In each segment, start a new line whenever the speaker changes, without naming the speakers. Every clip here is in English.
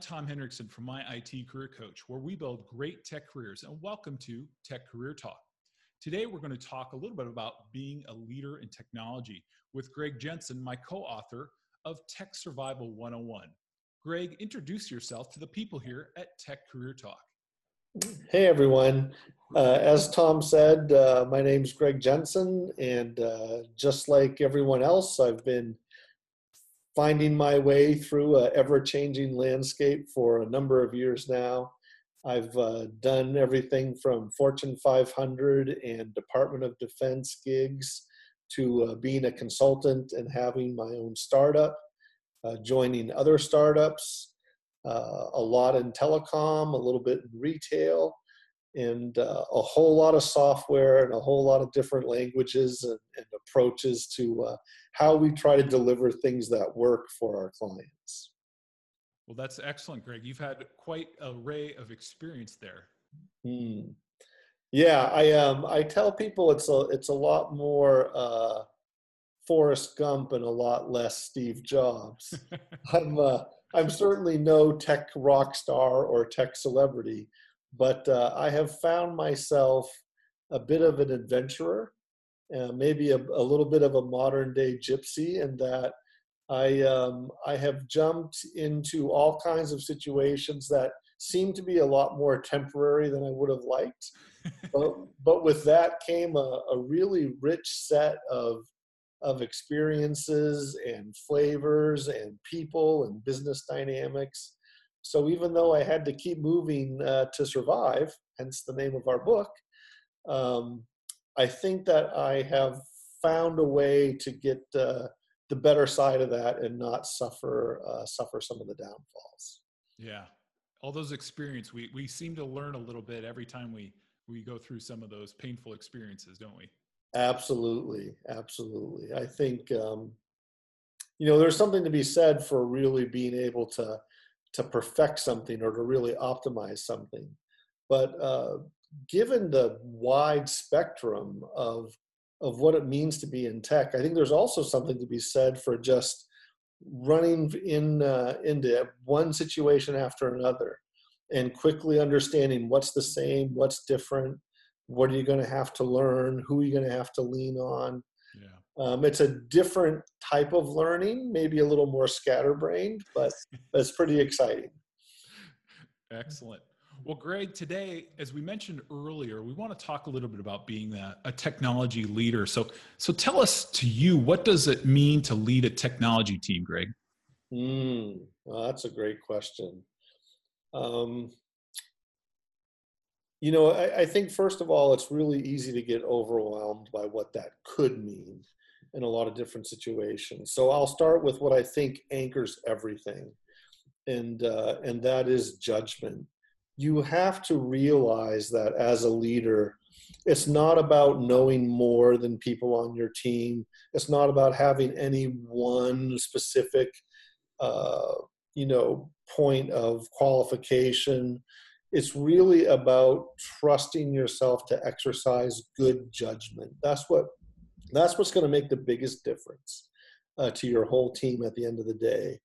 Tom Hendrickson from My IT Career Coach, where we build great tech careers. And welcome to Tech Career Talk. Today, we're going to talk a little bit about being a leader in technology with Greg Jensen, my co author of Tech Survival 101. Greg, introduce yourself to the people here at Tech Career Talk.
Hey everyone. Uh, as Tom said, uh, my name is Greg Jensen, and uh, just like everyone else, I've been finding my way through an ever changing landscape for a number of years now. I've uh, done everything from Fortune 500 and Department of Defense gigs to uh, being a consultant and having my own startup, uh, joining other startups, uh, a lot in telecom, a little bit in retail, and uh, a whole lot of software and a whole lot of different languages and, and approaches to uh, how we try to deliver things that work for our clients.
Well, that's excellent, Greg. You've had quite a array of experience there.
Hmm. Yeah, I um I tell people it's a it's a lot more uh, Forrest Gump and a lot less Steve Jobs. I'm uh, I'm certainly no tech rock star or tech celebrity, but uh, I have found myself a bit of an adventurer, uh, maybe a, a, little bit of a modern day gypsy, in that I um, I have jumped into all kinds of situations that seem to be a lot more temporary than I would have liked. but, but with that came a, a really rich set of of experiences and flavors and people and business dynamics so even though I had to keep moving uh, to survive, hence the name of our book, um, I think that I have found a way to get uh, the better side of that and not suffer uh, suffer some of the downfalls.
Yeah, all those experiences we we seem to learn a little bit every time we we go through some of those painful experiences, don't we?
Absolutely, absolutely. I think um, you know there's something to be said for really being able to to perfect something or to really optimize something. But uh, given the wide spectrum of of what it means to be in tech, I think there's also something to be said for just running in uh, into one situation after another and quickly understanding what's the same, what's different, what are you going to have to learn, who are you going to have to lean on. Um, it's a different type of learning, maybe a little more scatterbrained, but it's pretty exciting.
Excellent. Well, Greg, today, as we mentioned earlier, we want to talk a little bit about being a, a technology leader. So, so tell us to you, what does it mean to lead a technology team, Greg?
Mm, well, that's a great question. Um, you know, I, I, think first of all, it's really easy to get overwhelmed by what that could mean in a lot of different situations. So I'll start with what I think anchors everything, and uh, and that is judgment. You have to realize that as a leader, it's not about knowing more than people on your team. It's not about having any one specific, uh, you know, point of qualification. It's really about trusting yourself to exercise good judgment. That's what that's what's going to make the biggest difference uh, to your whole team at the end of the day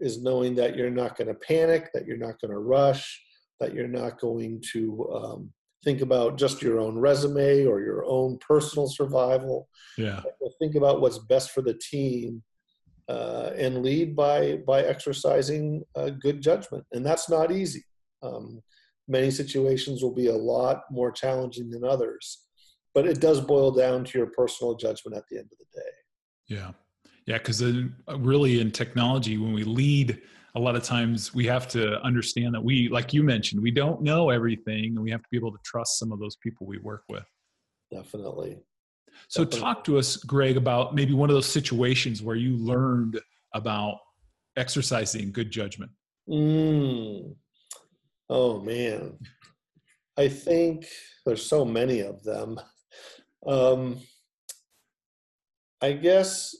is knowing that you're not going to panic, that you're not going to rush, that you're not going to um, think about just your own resume or your own personal survival.
Yeah.
Think about what's best for the team uh, and lead by by exercising uh, good judgment, and that's not easy. Um, many situations will be a lot more challenging than others, but it does boil down to your personal judgment at the end of the day.
Yeah. Yeah. Because uh, really in technology, when we lead, a lot of times we have to understand that we, like you mentioned, we don't know everything and we have to be able to trust some of those people we work with.
Definitely.
So, Definitely. talk to us, Greg, about maybe one of those situations where you learned about exercising good judgment.
Mm. Oh, man. I think there's so many of them. Um, I guess,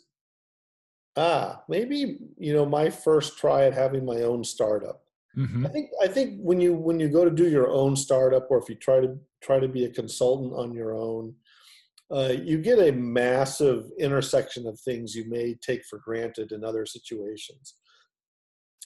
ah, maybe you know my first try at having my own startup. Mm-hmm. I think I think when you when you go to do your own startup, or if you try to try to be a consultant on your own, uh, you get a massive intersection of things you may take for granted in other situations.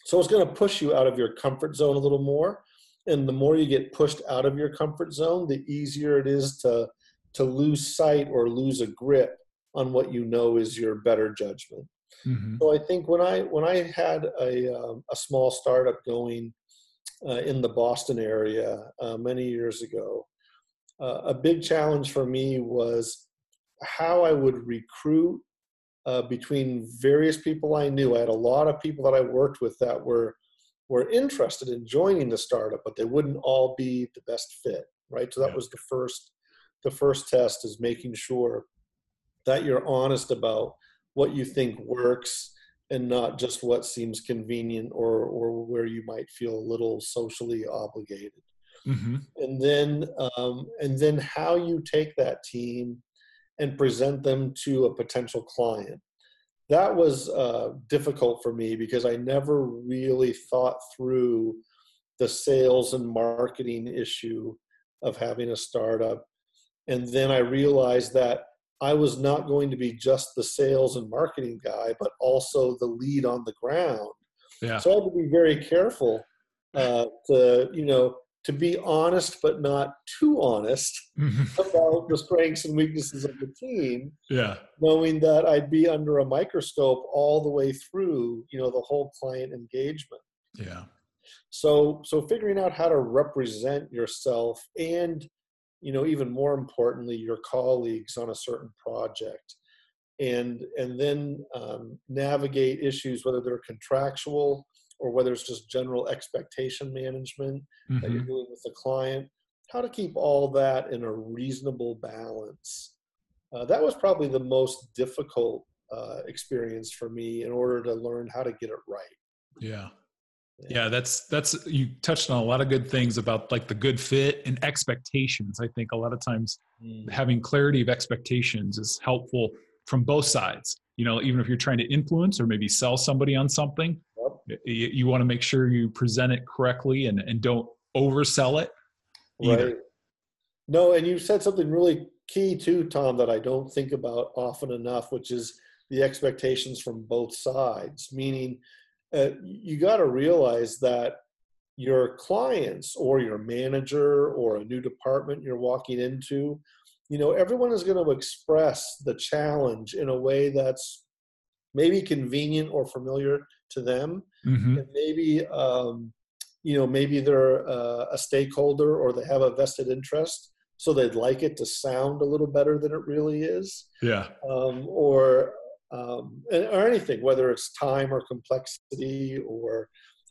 So it's going to push you out of your comfort zone a little more. And the more you get pushed out of your comfort zone, the easier it is to, to lose sight or lose a grip on what you know is your better judgment. Mm-hmm. So I think when I when I had a um, a small startup going uh, in the Boston area uh, many years ago, uh, a big challenge for me was how I would recruit uh, between various people I knew. I had a lot of people that I worked with that were were interested in joining the startup, but they wouldn't all be the best fit, right? So that yeah. was the first the first test is making sure that you're honest about what you think works and not just what seems convenient or or where you might feel a little socially obligated. Mm-hmm. And then um, and then how you take that team and present them to a potential client. That was uh, difficult for me because I never really thought through the sales and marketing issue of having a startup. And then I realized that I was not going to be just the sales and marketing guy, but also the lead on the ground. Yeah. So I had to be very careful uh, to, you know, to be honest but not too honest mm-hmm. about the strengths and weaknesses of the team.
Yeah.
Knowing that I'd be under a microscope all the way through, you know, the whole client engagement.
Yeah.
So so figuring out how to represent yourself and you know even more importantly your colleagues on a certain project and and then um, navigate issues whether they're contractual or whether it's just general expectation management mm-hmm. that you're mm-hmm. doing with the client, how to keep all that in a reasonable balance. Uh, that was probably the most difficult uh, experience for me in order to learn how to get it right.
Yeah. Yeah, that's that's you touched on a lot of good things about like the good fit and expectations. I think a lot of times mm. having clarity of expectations is helpful from both sides. You know, even if you're trying to influence or maybe sell somebody on something, you, you want to make sure you present it correctly and, and don't oversell it either. Right.
No, and you said something really key too, Tom, that I don't think about often enough, which is the expectations from both sides. Meaning, uh, you got to realize that your clients or your manager or a new department you're walking into, you know, everyone is going to express the challenge in a way that's maybe convenient or familiar to them. Mm-hmm. and maybe um, you know maybe they're uh, a stakeholder or they have a vested interest so they'd like it to sound a little better than it really is.
Yeah.
Um, or um, or anything whether it's time or complexity or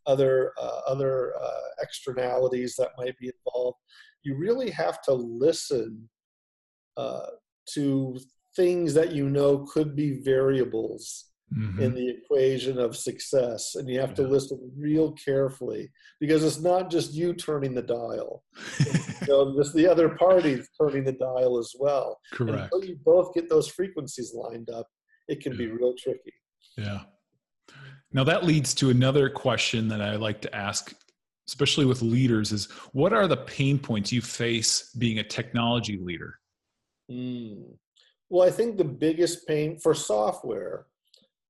other uh, other uh, externalities that might be involved you really have to listen uh, to things that you know could be variables mm-hmm. in the equation of success. And you have yeah. to listen real carefully because it's not just you turning the dial. you know, it's the other parties turning the dial as well.
Correct.
And until you both get those frequencies lined up, it can yeah. be real tricky.
Yeah. Now that leads to another question that I like to ask, especially with leaders, is what are the pain points you face being a technology leader?
Mm. Well, I think the biggest pain for software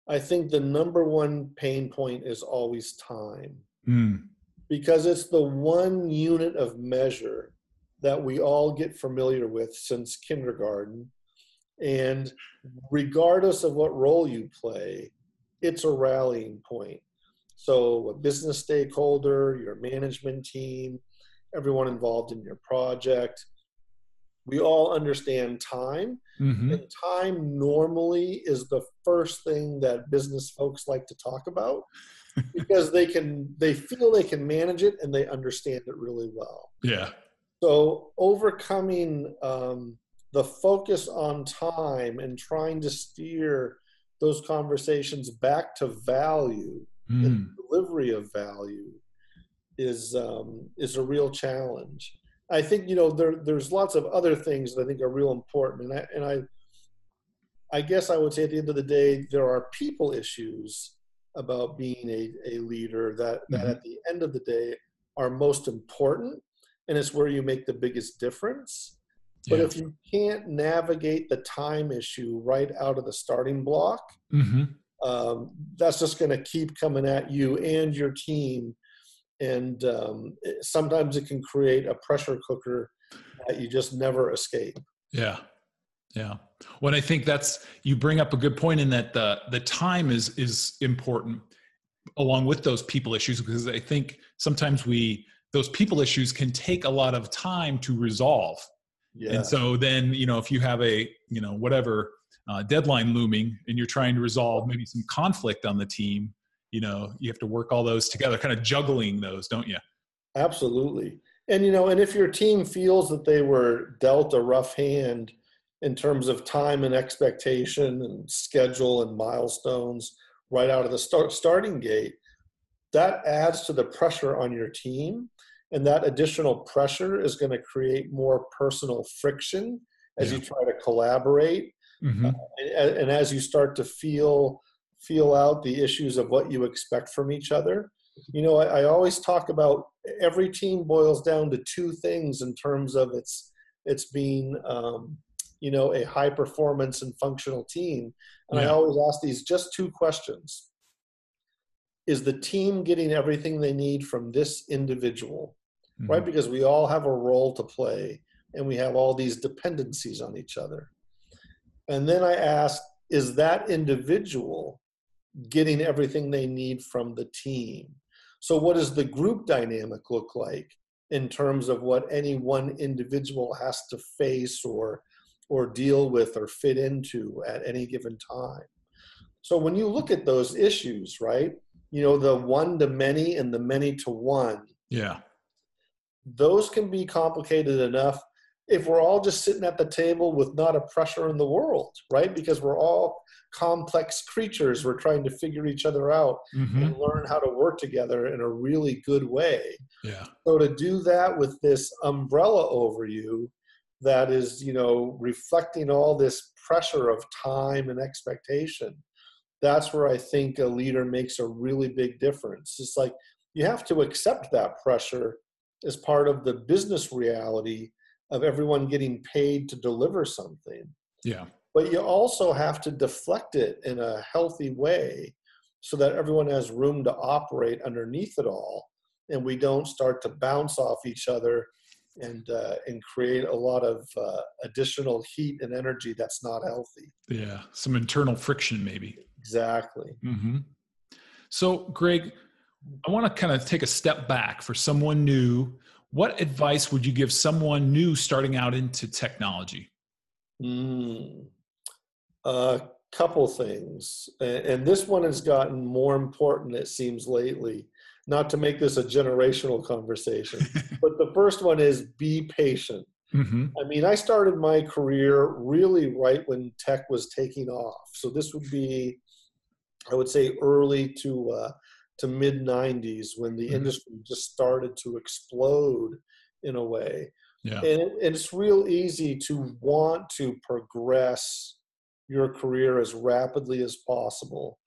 I think the number one pain point is always time. Mm. Because it's the one unit of measure that we all get familiar with since kindergarten. And regardless of what role you play, it's a rallying point. So, a business stakeholder, your management team, everyone involved in your project, we all understand time mm-hmm. and time normally is the first thing that business folks like to talk about because they can they feel they can manage it and they understand it really well
yeah
so overcoming um, the focus on time and trying to steer those conversations back to value mm. and delivery of value is um, is a real challenge I think you know there there's lots of other things that I think are real important, and I and I I guess I would say at the end of the day there are people issues about being a, a leader that that mm-hmm. at the end of the day are most important, and it's where you make the biggest difference. But yeah. if you can't navigate the time issue right out of the starting block, mm-hmm. um, that's just going to keep coming at you and your team. And um, it, sometimes it can create a pressure cooker that you just never escape.
Yeah. Yeah. Well, I think that's you bring up a good point in that the the time is is important along with those people issues because I think sometimes we those people issues can take a lot of time to resolve. Yeah. And so then, you know, if you have a, you know, whatever uh, deadline looming and you're trying to resolve maybe some conflict on the team, you know, you have to work all those together, kind of juggling those, don't you?
Absolutely. And, you know, and if your team feels that they were dealt a rough hand in terms of time and expectation and schedule and milestones right out of the start, starting gate, that adds to the pressure on your team. And that additional pressure is going to create more personal friction as yeah. you try to collaborate Mm-hmm. Uh, and, and, as you start to feel feel out the issues of what you expect from each other, you know, I, I, always talk about every team boils down to two things in terms of its its being, um, you know, a high performance and functional team. And yeah. I always ask these just two questions: Is the team getting everything they need from this individual? Mm-hmm. Right, because we all have a role to play, and we have all these dependencies on each other. And then I ask is that individual getting everything they need from the team? So, what does the group dynamic look like in terms of what any one individual has to face or, or deal with or fit into at any given time? So, when you look at those issues, right, you know, the one to many and the many to one.
Yeah.
Those can be complicated enough if we're all just sitting at the table with not a pressure in the world, right? Because we're all complex creatures. We're trying to figure each other out mm-hmm. and learn how to work together in a really good way.
Yeah.
So to do that with this umbrella over you that is, you know, reflecting all this pressure of time and expectation, that's where I think a leader makes a really big difference. It's like you have to accept that pressure as part of the business reality of everyone getting paid to deliver something.
Yeah.
But you also have to deflect it in a healthy way so that everyone has room to operate underneath it all and we don't start to bounce off each other and uh, and create a lot of uh, additional heat and energy that's not healthy.
Yeah, some internal friction maybe.
Exactly.
Mm-hmm. So, Greg, I want to kind of take a step back for someone new what advice would you give someone new starting out into technology?
Mm, a couple things. And this one has gotten more important, it seems, lately. Not to make this a generational conversation, but the first one is be patient. Mm-hmm. I mean, I started my career really right when tech was taking off. So this would be, I would say, early to uh, to mid 90s when the mm-hmm. industry just started to explode in a way.
Yeah.
And, and it's real easy to want to progress your career as rapidly as possible.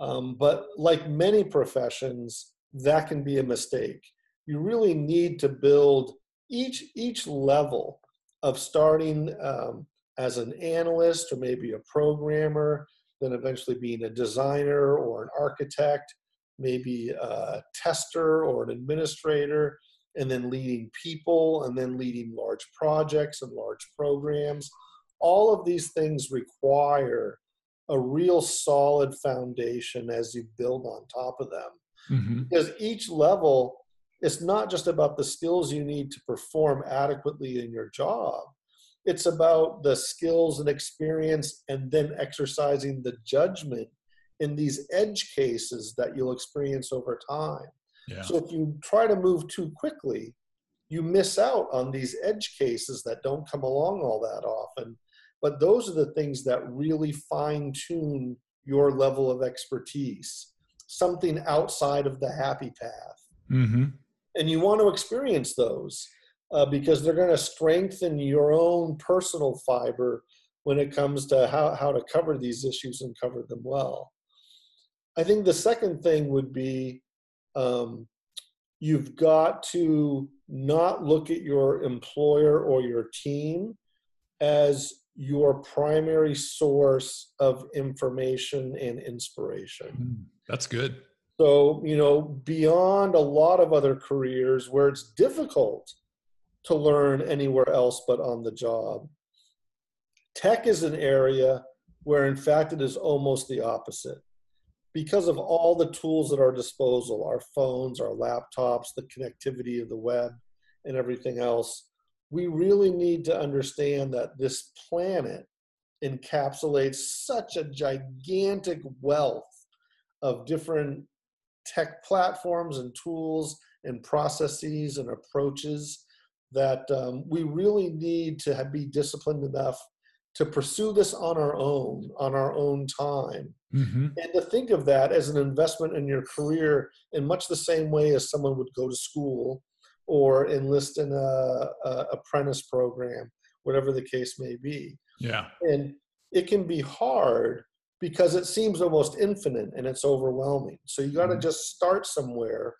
Um, but like many professions, that can be a mistake. You really need to build each each level of starting um, as an analyst or maybe a programmer, then eventually being a designer or an architect, maybe a tester or an administrator, and then leading people, and then leading large projects and large programs. All of these things require a real solid foundation as you build on top of them. Mm-hmm. Because each level is not just about the skills you need to perform adequately in your job, it's about the skills and experience and then exercising the judgment in these edge cases that you'll experience over time. Yeah. So if you try to move too quickly, you miss out on these edge cases that don't come along all that often. But those are the things that really fine tune your level of expertise, something outside of the happy path. Mm-hmm. And you want to experience those uh, because they're going to strengthen your own personal fiber when it comes to how, how to cover these issues and cover them well. I think the second thing would be um, you've got to not look at your employer or your team as your primary source of information and inspiration.
Mm, that's good.
So, you know, beyond a lot of other careers where it's difficult to learn anywhere else but on the job, tech is an area where, in fact, it is almost the opposite. Because of all the tools at our disposal, our phones, our laptops, the connectivity of the web, and everything else, we really need to understand that this planet encapsulates such a gigantic wealth of different tech platforms and tools and processes and approaches that um, we really need to have, be disciplined enough to pursue this on our own, on our own time. Mm-hmm. And to think of that as an investment in your career in much the same way as someone would go to school or enlist in a, a apprentice program, whatever the case may be.
Yeah.
And it can be hard because it seems almost infinite and it's overwhelming. So you got to mm-hmm. just start somewhere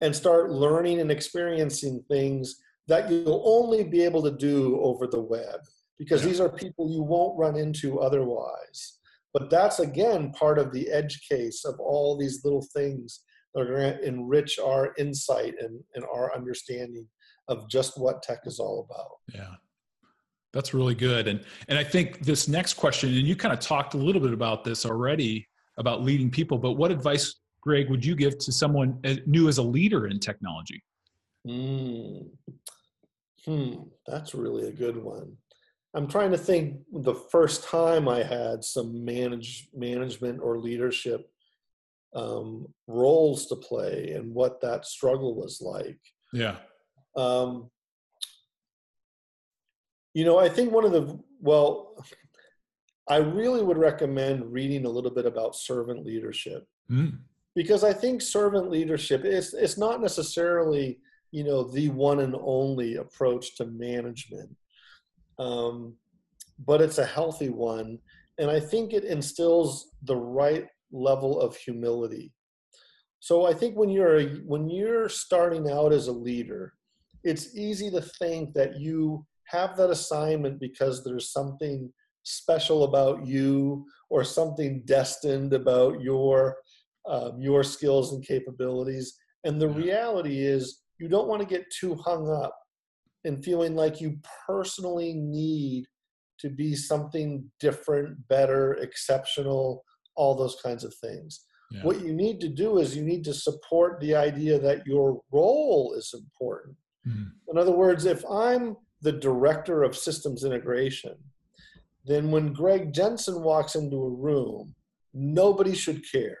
and start learning and experiencing things that you'll only be able to do over the web because these are people you won't run into otherwise. But that's again part of the edge case of all these little things that are going to enrich our insight and, and our understanding of just what tech is all about.
Yeah. That's really good. And and I think this next question, and you kind of talked a little bit about this already about leading people, but what advice, Greg, would you give to someone new as a leader in technology?
Mm. Hmm, that's really a good one. I'm trying to think the first time I had some manage management or leadership um, roles to play and what that struggle was like.
Yeah.
Um, you know, I think one of the, well, I really would recommend reading a little bit about servant leadership mm. because I think servant leadership is, it's not necessarily, you know, the one and only approach to management. Um, but it's a healthy one. And I think it instills the right level of humility. So I think when you're a, when you're starting out as a leader, it's easy to think that you have that assignment because there's something special about you or something destined about your um, your skills and capabilities. And the reality is, you don't want to get too hung up in feeling like you personally need to be something different, better, exceptional, all those kinds of things. Yeah. What you need to do is you need to support the idea that your role is important. Mm-hmm. In other words, if I'm the director of systems integration, then when Greg Jensen walks into a room, nobody should care,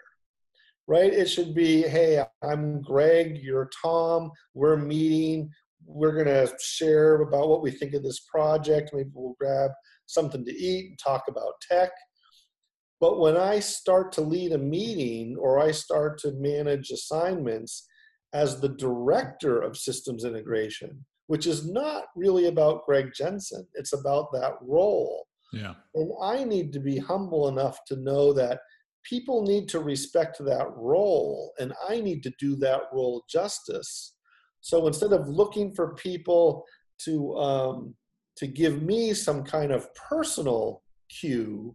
right? It should be, hey, I'm Greg, you're Tom, we're meeting, we're going to share about what we think of this project. Maybe we'll grab something to eat and talk about tech. But when I start to lead a meeting or I start to manage assignments as the director of systems integration, which is not really about Greg Jensen, it's about that role.
Yeah.
And I need to be humble enough to know that people need to respect that role and I need to do that role justice. So instead of looking for people to um, to give me some kind of personal cue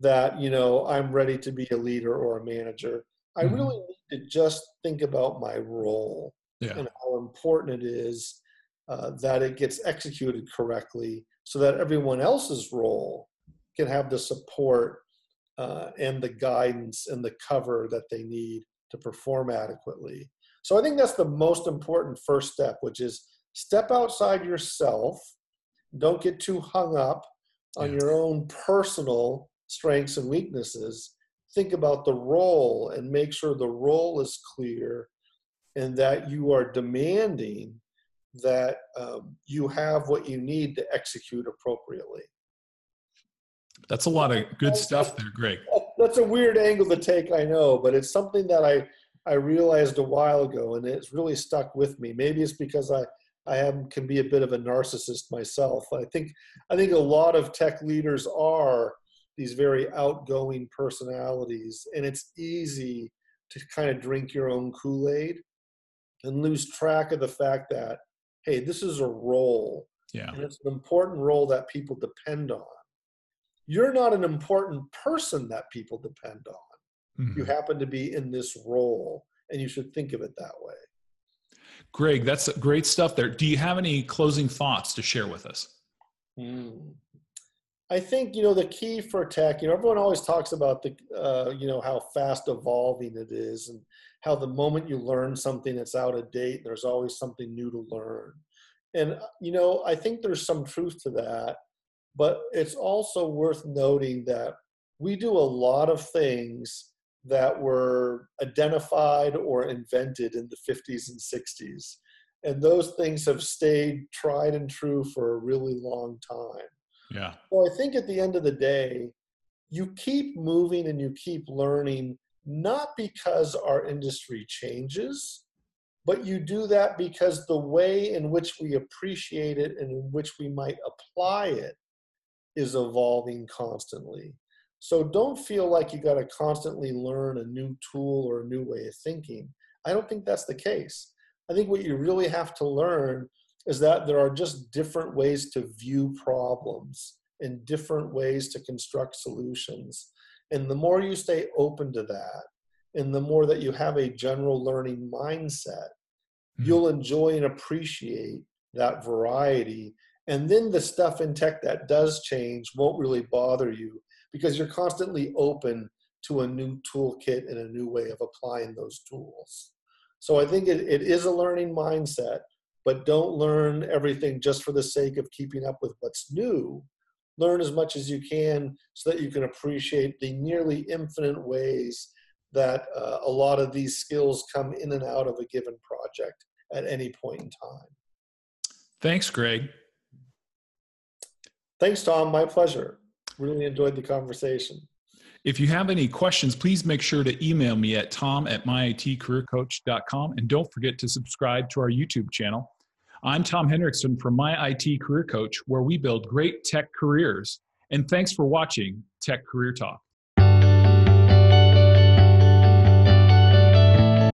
that you know i'm ready to be a leader or a manager i mm-hmm. really need to just think about my role
yeah.
and how important it is uh, that it gets executed correctly so that everyone else's role can have the support uh, and the guidance and the cover that they need to perform adequately. So i think that's the most important first step which is step outside yourself. Don't get too hung up on yeah. your own personal strengths and weaknesses, think about the role and make sure the role is clear and that you are demanding that um, you have what you need to execute appropriately.
That's a lot of good stuff there, Greg.
That's a weird angle to take, I know, but it's something that I I realized a while ago, and it's really stuck with me. Maybe it's because I I am can be a bit of a narcissist myself. I think I think a lot of tech leaders are these very outgoing personalities, and it's easy to kind of drink your own Kool Aid and lose track of the fact that, hey, this is a role.
Yeah.
And it's an important role that people depend on. You're not an important person that people depend on. Mm-hmm. You happen to be in this role, and you should think of it that way.
Greg, that's great stuff there. Do you have any closing thoughts to share with us?
Mm. I think you know the key for tech. You know, everyone always talks about the uh, you know how fast evolving it is, and how the moment you learn something that's out of date, there's always something new to learn. And uh, you know, I think there's some truth to that, but it's also worth noting that we do a lot of things that were identified or invented in the 50s and 60s. And those things have stayed tried and true for a really long time.
Yeah.
Well, I think at the end of the day, you keep moving and you keep learning, not because our industry changes, but you do that because the way in which we appreciate it and in which we might apply it is evolving constantly. So don't feel like you got to constantly learn a new tool or a new way of thinking. I don't think that's the case. I think what you really have to learn is that there are just different ways to view problems and different ways to construct solutions. And the more you stay open to that, and the more that you have a general learning mindset, mm-hmm. you'll enjoy and appreciate that variety. And then the stuff in tech that does change won't really bother you because you're constantly open to a new toolkit and a new way of applying those tools. So I think it, it is a learning mindset, but don't learn everything just for the sake of keeping up with what's new. Learn as much as you can so that you can appreciate the nearly infinite ways that uh, a lot of these skills come in and out of a given project at any point in time.
Thanks, Greg.
Thanks, Tom. My pleasure. Really enjoyed the conversation.
If you have any questions, please make sure to email me at tom at myitcareercoach.com and don't forget to subscribe to our YouTube channel. I'm Tom Hendrickson from My IT Career Coach, where we build great tech careers. And thanks for watching Tech Career Talk.